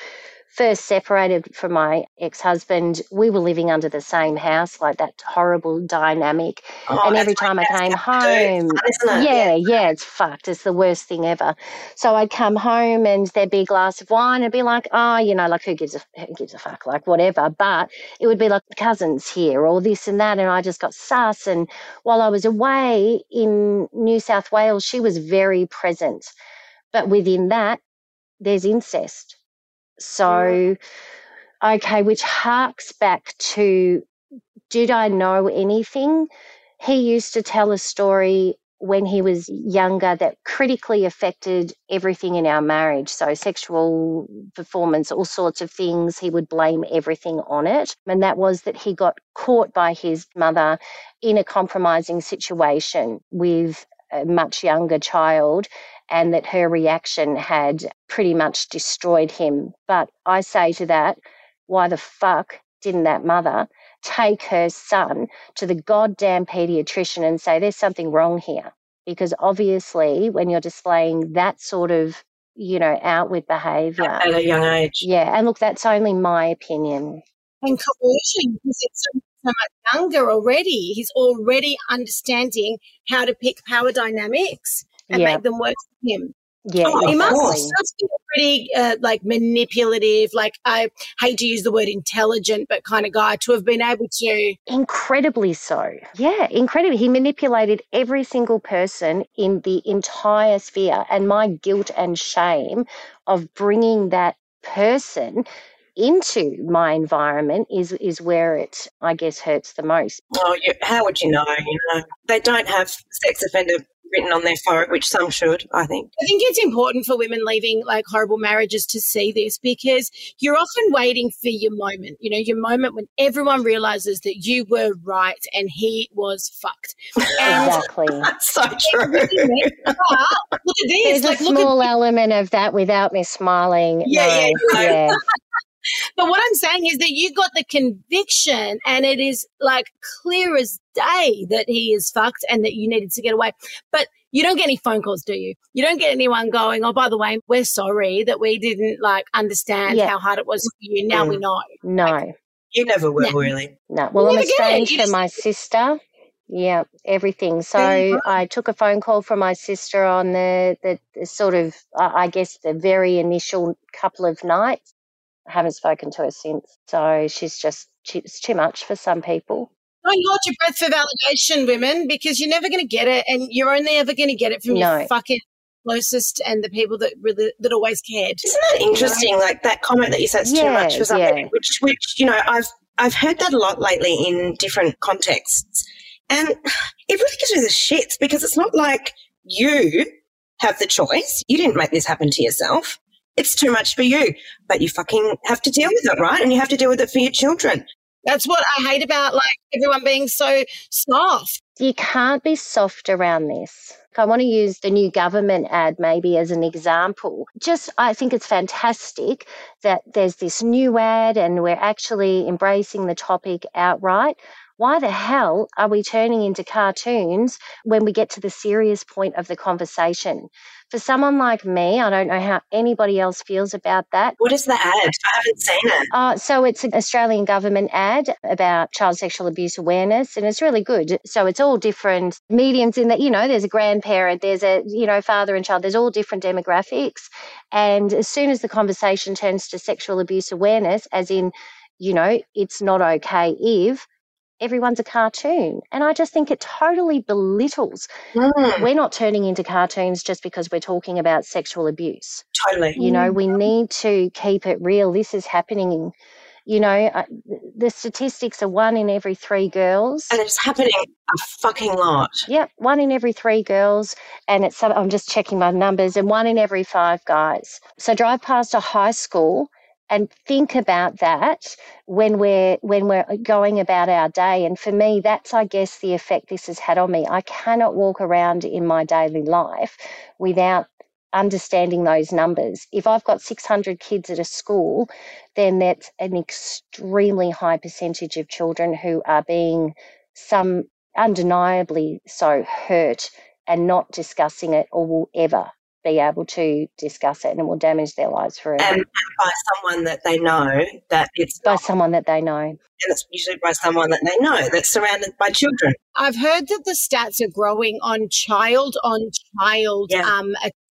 first separated from my ex husband, we were living under the same house, like that horrible dynamic. Oh, and every time I came got to do. It's home, fun, it? yeah, yeah, it's fucked. It's the worst thing ever. So I'd come home and there'd be a glass of wine. I'd be like, oh, you know, like who gives a who gives a fuck, like whatever. But it would be like cousins here or this and that, and I just got sus. And while I was away in New South Wales, she was very present. But within that, there's incest. So, okay, which harks back to did I know anything? He used to tell a story when he was younger that critically affected everything in our marriage. So, sexual performance, all sorts of things. He would blame everything on it. And that was that he got caught by his mother in a compromising situation with a much younger child and that her reaction had pretty much destroyed him. But I say to that, why the fuck didn't that mother take her son to the goddamn pediatrician and say there's something wrong here? Because obviously, when you're displaying that sort of, you know, outward behavior, At a young age. yeah, and look, that's only my opinion. And coercion, because it's so, so much younger already. He's already understanding how to pick power dynamics and Yeah, make them work for him. yeah, Oh, He must, course. he be pretty uh, like manipulative, like I hate to use the word intelligent, but kind of guy to have been able to. incredibly so. Yeah, incredibly. He manipulated every single person in the entire sphere. And my guilt and shame of bringing that person into my environment is is where it I guess hurts the most. Oh, you, how would you know? You know, they don't have sex offender written on their forehead, which some should, I think. I think it's important for women leaving like horrible marriages to see this because you're often waiting for your moment, you know, your moment when everyone realizes that you were right and he was fucked. [laughs] And Exactly. [laughs] That's so true. but look at this, There's like a look at small element of that without me smiling. Yeah, no, yeah, yeah. [laughs] But what I'm saying is that you got the conviction, and it is like clear as day that he is fucked and that you needed to get away. But you don't get any phone calls, do you? You don't get anyone going, oh, by the way, we're sorry that we didn't like understand Yeah. how hard it was for you. Now we mm. know. No. You never will, No. really. No. Well, I'm never get it. estranged from just- my sister. Yeah, everything. So There you. I took a phone call from my sister on the, the, the sort of, I I guess, the very initial couple of nights. I haven't spoken to her since. So she's just, she, it's too much for some people. Don't hold your breath for validation, women, because you're never going to get it, and you're only ever going to get it from No. your fucking closest and the people that really that always cared. Isn't that interesting? Like that comment that you said it's too much for something, yeah. which, which you know, I've I've heard that a lot lately in different contexts, and it really gives me the shits because it's not like you have the choice. You didn't make this happen to yourself. It's too much for you, but you fucking have to deal with it, right? And you have to deal with it for your children. That's what I hate about like everyone being so soft. You can't be soft around this. I want to use the new government ad maybe as an example. Just, I think it's fantastic that there's this new ad and we're actually embracing the topic outright. Why the hell are we turning into cartoons when we get to the serious point of the conversation? For someone like me, I don't know how anybody else feels about that. What is the ad? I haven't seen it. Uh, so it's an Australian government ad about child sexual abuse awareness, and it's really good. So it's all different mediums in that, you know, there's a grandparent, there's a, you know, father and child, there's all different demographics. And as soon as the conversation turns to sexual abuse awareness, as in, you know, it's not okay if, everyone's a cartoon. And I just think it totally belittles. Mm, We're not turning into cartoons just because we're talking about sexual abuse. totally. You know, we need to keep it real. This is happening. You know, uh, the statistics are one in every three girls. And it's happening a fucking lot. Yep, one in every three girls, and it's I'm just checking my numbers, and one in every five guys. So drive past a high school and think about that when we're when we're going about our day. And for me, that's I guess the effect this has had on me. I cannot walk around in my daily life without understanding those numbers. If I've got 600 kids at a school, then that's an extremely high percentage of children who are being some undeniably so hurt and not discussing it or will ever be able to discuss it and it will damage their lives forever And by someone that they know that it's by not, someone that they know. and it's usually by someone that they know that's surrounded by children. I've heard that the stats are growing on child on child Yeah. um,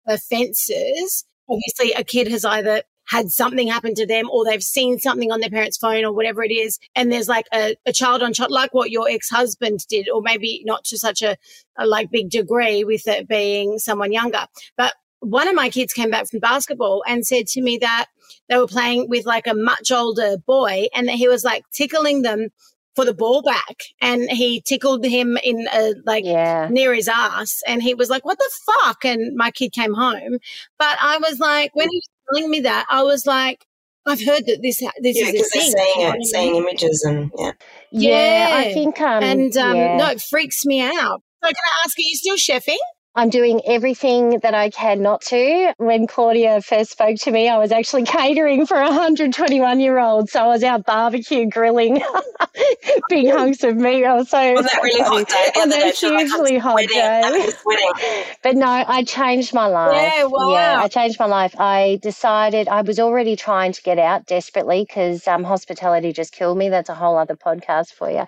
offences. Obviously, a kid has either had something happen to them or they've seen something on their parents' phone or whatever it is. And there's like a, a child on child, like what your ex husband did, or maybe not to such a, a like big degree with it being someone younger. But one of my kids came back from basketball and said to me that they were playing with like a much older boy and that he was like tickling them for the ball back and he tickled him in a like Yeah. near his ass and he was like what the fuck and my kid came home but i was like when he telling me that i was like i've heard that this this Yeah, is a because they're thing seeing you I it, mean? seeing images, and yeah. Yeah, I Yeah. think um and um yeah. no it freaks me out so can i ask are you still chefing I'm doing everything that I can not to. When Claudia first spoke to me, I was actually [laughs] catering for a 121 year old. So I was out barbecue grilling [laughs] big hunks of meat. I was so On that really hot day, on that she was like, I'm hugely hot day. But no, I changed my life. Yeah, wow. Yeah, I changed my life. I decided I was already trying to get out desperately because um, hospitality just killed me. That's a whole other podcast for you.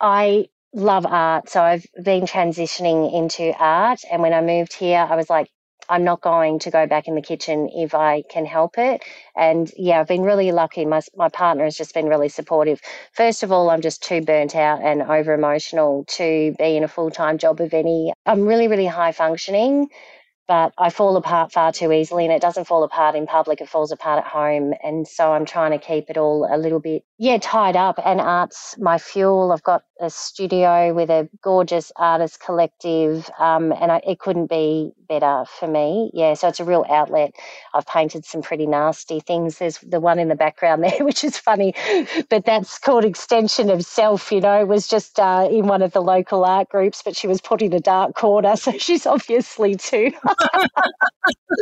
I love art. So I've been transitioning into art. And when I moved here, I was like, I'm not going to go back in the kitchen if I can help it. And yeah, I've been really lucky. My, my partner has just been really supportive. First of all, I'm just too burnt out and over emotional to be in a full time job of any. I'm really, really high functioning, but I fall apart far too easily and it doesn't fall apart in public, it falls apart at home. And so I'm trying to keep it all a little bit, yeah, tied up. And art's my fuel. I've got a studio with a gorgeous artist collective, um, and I, it couldn't be better for me. Yeah, so it's a real outlet. I've painted some pretty nasty things. There's the one in the background [laughs] there, which is funny, but that's called Extension of Self, you know, it was just uh, in one of the local art groups, but she was put in a dark corner, so [laughs] she's obviously too.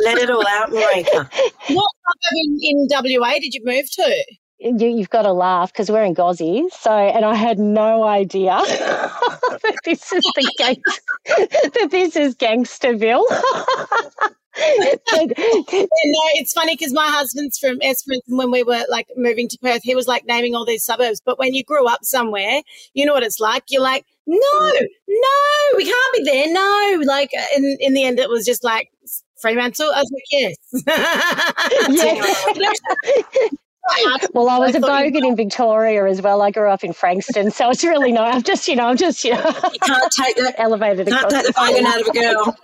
Let it all out, Marika. [laughs] what suburb in, in wa did you move to you, you've got to laugh because we're in Gozzy. So, and I had no idea [laughs] that this is the gang- [laughs] that this is Gangsterville. [laughs] But- no, it's funny because my husband's from Esperance, and when we were like moving to Perth, he was like naming all these suburbs. But when you grew up somewhere, you know what it's like. You're like, no, no, we can't be there. No, like uh, in in the end, it was just like Fremantle. I was like, yes. yeah. Well, I was I a bogan in Victoria as well. I grew up in Frankston, so it's really nice. I'm just, you know, I'm just, you know, You can't take that. elevated Can't across take the bogan out of a girl.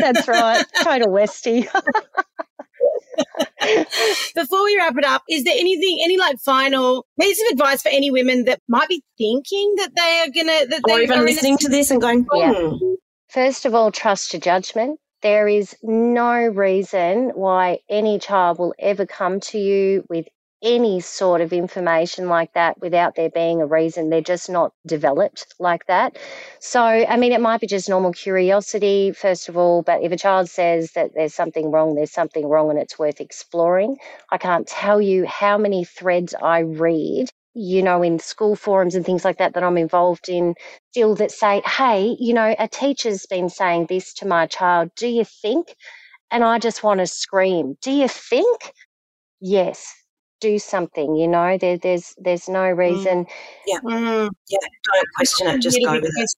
That's right, total Westie. [laughs] Before we wrap it up, is there anything, any like final piece of advice for any women that might be thinking that they are gonna that Or they even are in a listening to this and going, Yeah. hmm. First of all, trust your judgment. There is no reason why any child will ever come to you with any sort of information like that without there being a reason. They're just not developed like that. So, I mean, it might be just normal curiosity, first of all, but if a child says that there's something wrong, there's something wrong and it's worth exploring. I can't tell you how many threads I read, you know, in school forums and things like that that I'm involved in still that say, hey, you know, a teacher's been saying this to my child. Do you think? And I just want to scream, do you think? Yes, do something, you know, there, there's, there's no reason. Mm, Yeah, don't question it. Just go with it.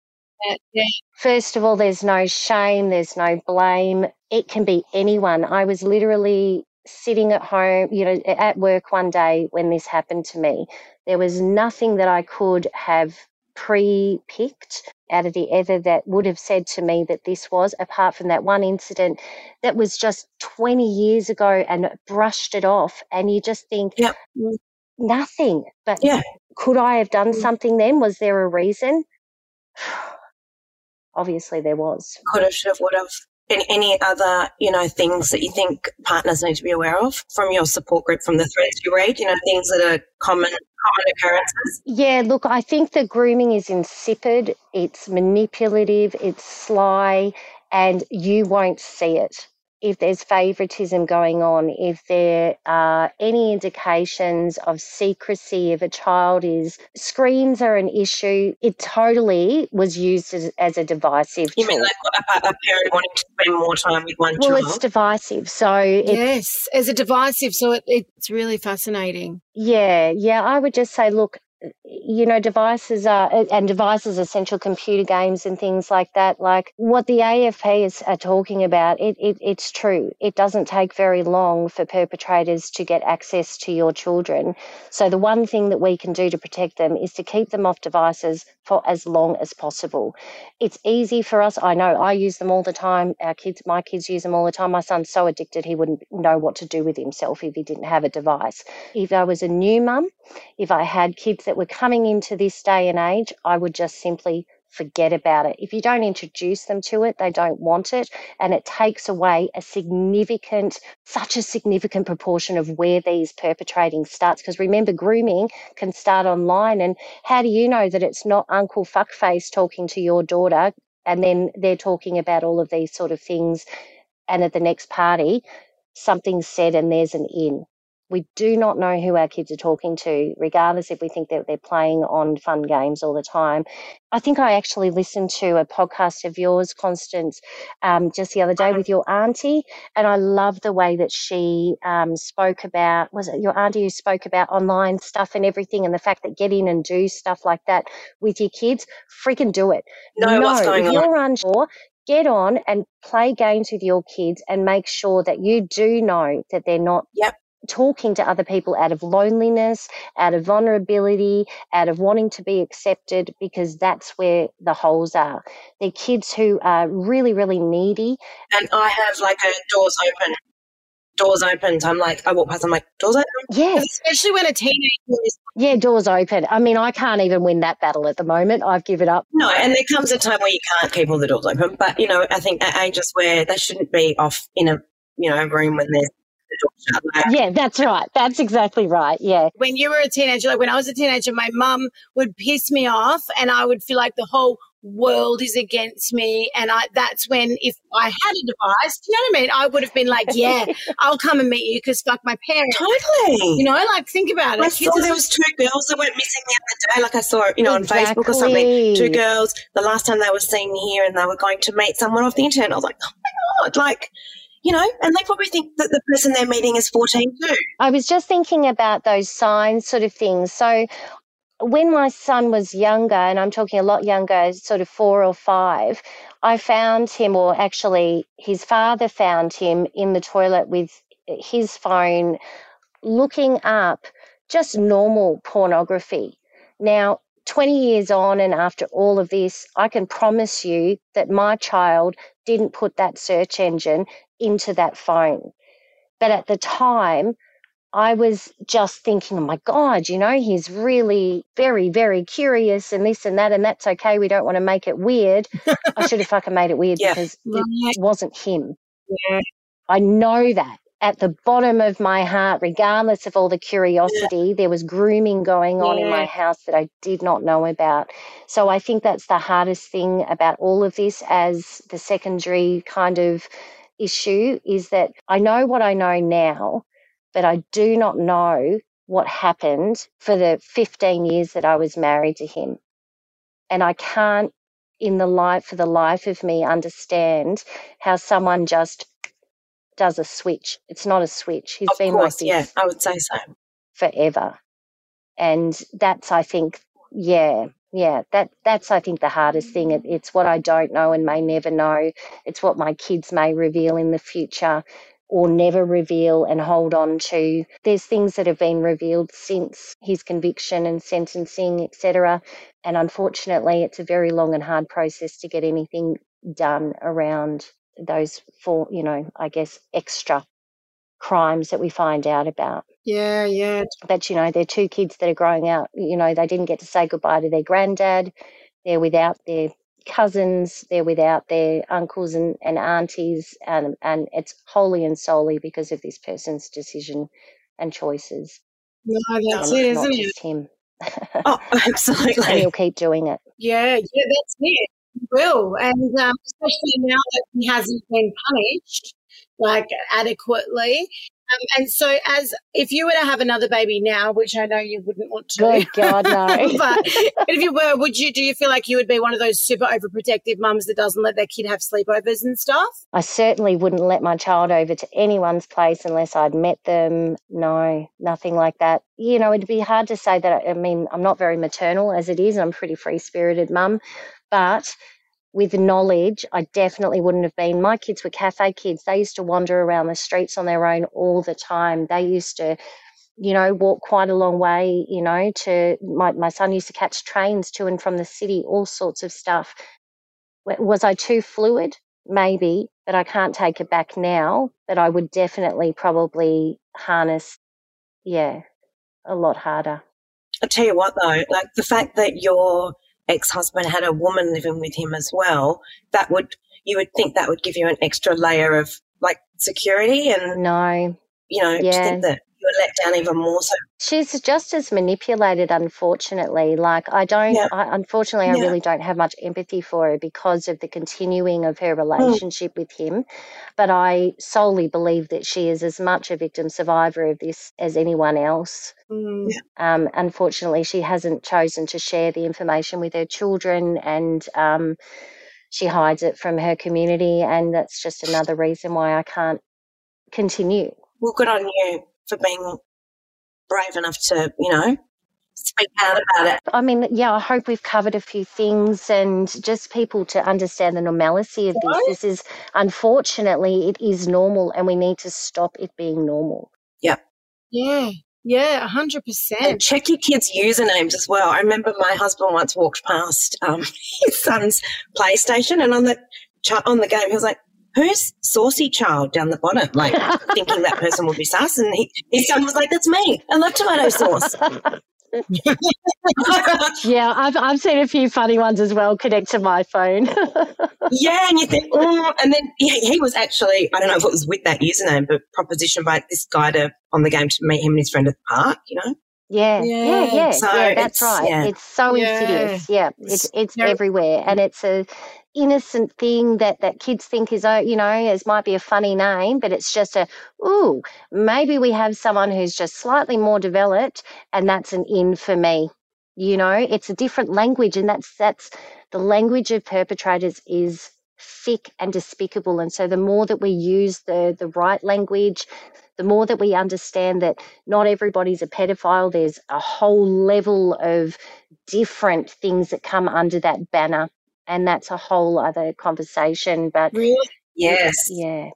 Yeah. First of all, there's no shame, there's no blame. It can be anyone. I was literally sitting at home, you know, at work one day when this happened to me. There was nothing that I could have pre picked out of the ether that would have said to me that this was, apart from that one incident that was just 20 years ago and brushed it off. And you just think, Yep. nothing. But Yeah. could I have done Mm. something then? Was there a reason? [sighs] Obviously, there was. Could have, should have, would have. Any, any other, you know, things that you think partners need to be aware of from your support group, from the threads you read, you know, things that are common, common occurrences? Yeah, look, I think the grooming is insipid, it's manipulative, it's sly, and you won't see it. If there's favoritism going on, if there are any indications of secrecy, if a child is, screens are an issue. It totally was used as, as a divisive You mean tool. like a, a parent wanting to spend more time with one well, child? it's divisive. So it, Yes, as a divisive, so it, it's really fascinating. Yeah, yeah, I would just say, look, you know, devices are, and devices, essential computer games and things like that. Like what the AFP is are talking about, it, it it's true. It doesn't take very long for perpetrators to get access to your children. So the one thing that we can do to protect them is to keep them off devices for as long as possible. It's easy for us. I know I use them all the time. Our kids, my kids use them all the time. My son's so addicted he wouldn't know what to do with himself if he didn't have a device. If I was a new mum, if I had kids that were coming into this day and age, I would just simply forget about it. If you don't introduce them to it, they don't want it. And it takes away a significant, such a significant proportion of where these perpetrating starts. Because remember, grooming can start online. And how do you know that it's not Uncle Fuckface talking to your daughter and then they're talking about all of these sort of things? And at the next party, something's said and there's an in. We do not know who our kids are talking to, regardless if we think that they're playing on fun games all the time. I think I actually listened to a podcast of yours, Constance, um, just the other day with your auntie, and I love the way that she um, spoke about. Was it your auntie who spoke about online stuff and everything, and the fact that get in and do stuff like that with your kids? Freaking do it. What's going if on. you're unsure, get on and play games with your kids and make sure that you do know that they're not Yep. Talking to other people out of loneliness, out of vulnerability, out of wanting to be accepted, because that's where the holes are. They're kids who are really, really needy. And I have like a doors open. Doors opened. I'm like, I walk past, I'm like, doors open? Yeah, Especially when a teenager is yeah, doors open. I mean, I can't even win that battle at the moment. I've given up. No, and there comes a time where you can't keep all the doors open. But, you know, I think at ages where they shouldn't be off in a, you know, room when there's the door shut. Like, Yeah, that's right. That's exactly right. Yeah. when you were a teenager, like when I was a teenager, my mum would piss me off and I would feel like the whole world is against me. And I that's when if I had a device, you know what I mean? I would have been like, yeah, [laughs] I'll come and meet you because fuck my parents. Totally. You know, like think about it. I saw there was two girls that went missing the other day. Like I saw, you know, on Facebook or something. Two girls. The last time they were seen here, and they were going to meet someone off the internet. I was like, oh my god! Like, you know, and they probably think that the person they're meeting is fourteen too. I was just thinking about those signs, sort of things. So, when my son was younger, and I'm talking a lot younger, sort of four or five, I found him, or actually, his father found him in the toilet with his phone looking up just normal pornography. Now, 20 years on, and after all of this, I can promise you that my child didn't put that search engine into that phone. But at the time, I was just thinking, oh my God, you know, he's really very, very curious and this and that, and that's okay. We don't want to make it weird. I should have fucking made it weird [laughs] Yeah. because it wasn't him. Yeah. I know that at the bottom of my heart, regardless of all the curiosity, there was grooming going on in my house that I did not know about. So I think that's the hardest thing about all of this as the secondary kind of issue is that I know what I know now, but I do not know what happened for the 15 years that I was married to him. And I can't, in the life, for the life of me, understand how someone just does a switch. It's not a switch. He's of been course, like yeah, I would say so. forever. And that's, I think, yeah, yeah, that that's, I think, the hardest thing. It, it's what I don't know and may never know. It's what my kids may reveal in the future. or never reveal and hold on to. There's things that have been revealed since his conviction and sentencing, etc. And unfortunately, it's a very long and hard process to get anything done around those four, you know, I guess extra crimes that we find out about. Yeah, yeah. But, you know, they're two kids that are growing out, you know, they didn't get to say goodbye to their granddad. They're without their cousins, they're without their uncles and, and aunties, and, and it's wholly and solely because of this person's decision and choices. No, that's and it, not isn't it? him. Oh, and [laughs] [laughs] absolutely. he'll keep doing it. Yeah, yeah, that's it. He will, and um, especially now that he hasn't been punished like adequately. Um, and so, as if you were to have another baby now, which I know you wouldn't want to, Good God, no. [laughs] but if you were, would you? Do you feel like you would be one of those super overprotective mums that doesn't let their kid have sleepovers and stuff? I certainly wouldn't let my child over to anyone's place unless I'd met them. No, nothing like that. You know, it'd be hard to say that. I mean, I'm not very maternal as it is. I'm a pretty free spirited mum. But with knowledge, I definitely wouldn't have been. My kids were cafe kids. They used to wander around the streets on their own all the time. They used to, you know, walk quite a long way, you know, to my, my son used to catch trains to and from the city, all sorts of stuff. Was I too fluid? Maybe, but I can't take it back now. But I would definitely probably harness, yeah, a lot harder. I tell you what, though, like the fact that your ex-husband had a woman living with him as well, that would you would think that would give you an extra layer of like security, and No, you know, to Yeah. think that were let down even more. So She's just as manipulated, unfortunately. Like, I don't, Yeah. I, unfortunately, I really don't have much empathy for her because of the continuing of her relationship with him. But I solely believe that she is as much a victim survivor of this as anyone else. Mm. Yeah. Um, unfortunately, she hasn't chosen to share the information with her children and um, she hides it from her community. And that's just another reason why I can't continue. well, good on you for being brave enough to, you know, speak out about it. I mean, yeah, I hope we've covered a few things and just people to understand the normalcy of this. This is, unfortunately, it is normal and we need to stop it being normal. Yeah, yeah, Yeah, a hundred And percent. check your kids' usernames as well. I remember my husband once walked past um, [laughs] his son's PlayStation, and on the chi- on the game, he was like, "Who's saucy child down the bottom?" Like [laughs] thinking that person would be sus, and he, his son was like, "That's me. I love tomato sauce." [laughs] [laughs] Yeah, I've, I've seen a few funny ones as well connect to my phone. yeah, and you think, oh, and then he, he was actually, I don't know if it was with that username, but propositioned by this guy to on the game to meet him and his friend at the park. You know, Yeah, yeah, Yeah. yeah, So yeah. That's right. yeah. It's so Yeah. insidious. Yeah, it's it's Yeah. everywhere, and it's a innocent thing that that kids think is oh, you know, as might be a funny name, but it's just a ooh, maybe we have someone who's just slightly more developed, and that's an in for me. You know, it's a different language, and that's that's the language of perpetrators is thick and despicable, and so the more that we use the the right language, the more that we understand that not everybody's a pedophile. There's a whole level of different things that come under that banner. And that's a whole other conversation. But Really? yes, yeah,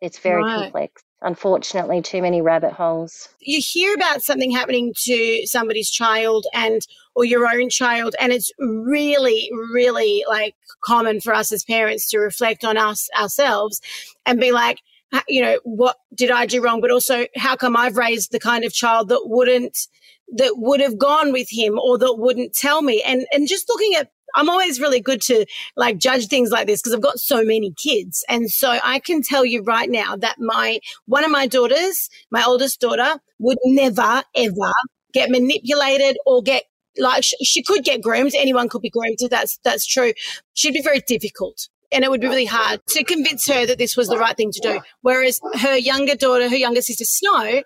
it's very Right. complex. Unfortunately, too many rabbit holes. you hear about something happening to somebody's child and or your own child and it's really really like common for us as parents to reflect on us ourselves and be like you know what did i do wrong but also how come i've raised the kind of child that wouldn't that would have gone with him or that wouldn't tell me and and just looking at I'm always really good to like judge things like this because I've got so many kids. And so I can tell you right now that my one of my daughters, my oldest daughter, would never ever get manipulated or get like she, she could get groomed. Anyone could be groomed. That's that's true. She'd be very difficult. And it would be really hard to convince her that this was the right thing to do. Whereas her younger daughter, her younger sister Snow,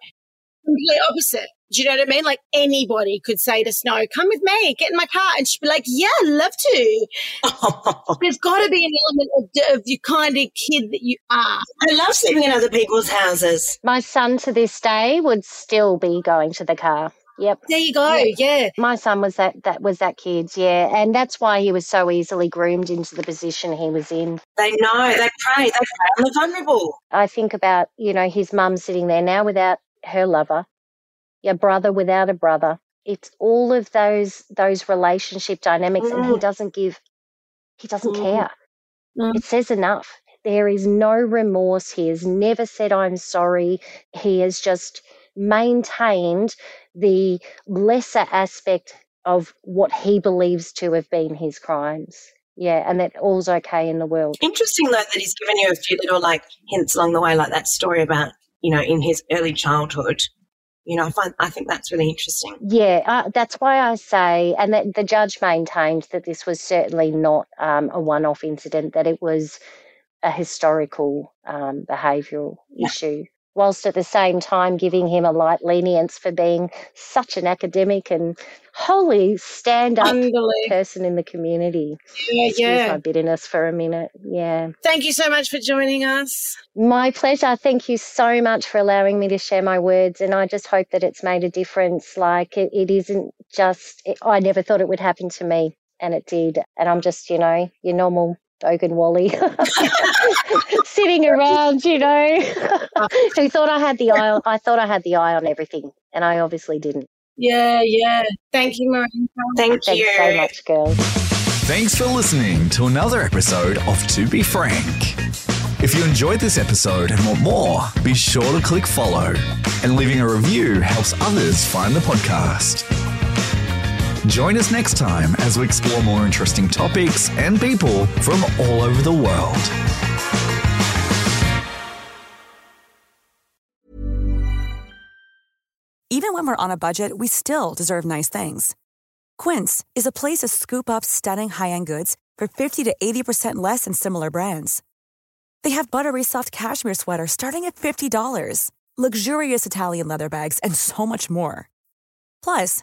completely opposite. Do you know what I mean? Like anybody could say to Snow, "Come with me, get in my car," and she'd be like, "Yeah, love to." [laughs] There's got to be an element of, of the kind of kid that you are. I love sleeping in other people's houses. My son to this day would still be going to the car. Yep. There you go. Yeah. My son was that that was that kid's, yeah. And that's why he was so easily groomed into the position he was in. They know, they prey, they prey on the vulnerable. I think about, you know, his mum sitting there now without her lover, your brother without a brother. It's all of those those relationship dynamics and he Mm. doesn't give he doesn't Mm. care. Mm. It says enough. There is no remorse. He has never said I'm sorry. He has just maintained the lesser aspect of what he believes to have been his crimes. Yeah, and that all's okay in the world. Interesting though that he's given you a few little like hints along the way, like that story about, you know, in his early childhood. You know, I find I think that's really interesting. Yeah, uh, that's why I say, and that the judge maintained that this was certainly not um, a one off incident, that it was a historical um, behavioural Yeah. issue, whilst at the same time giving him a light lenience for being such an academic and wholly stand up person in the community. Yeah, Excuse yeah. my bitterness for a minute. Yeah. Thank you so much for joining us. My pleasure. Thank you so much for allowing me to share my words. And I just hope that it's made a difference. Like it, it isn't just, it, I never thought it would happen to me, and it did. And I'm just, you know, your normal bogan Wally [laughs] sitting around, you know, [laughs] who thought I had the eye, I thought I had the eye on everything. And I obviously didn't. Yeah, yeah. Thank you, Maureen. Thank Thanks you. so much, girls. Thanks for listening to another episode of To Be Frank. If you enjoyed this episode and want more, be sure to click follow. And leaving a review helps others find the podcast. Join us next time as we explore more interesting topics and people from all over the world. Even when we're on a budget, we still deserve nice things. Quince is a place to scoop up stunning high end goods for 50 to 80% less than similar brands. They have buttery soft cashmere sweaters starting at $50, luxurious Italian leather bags, and so much more. Plus,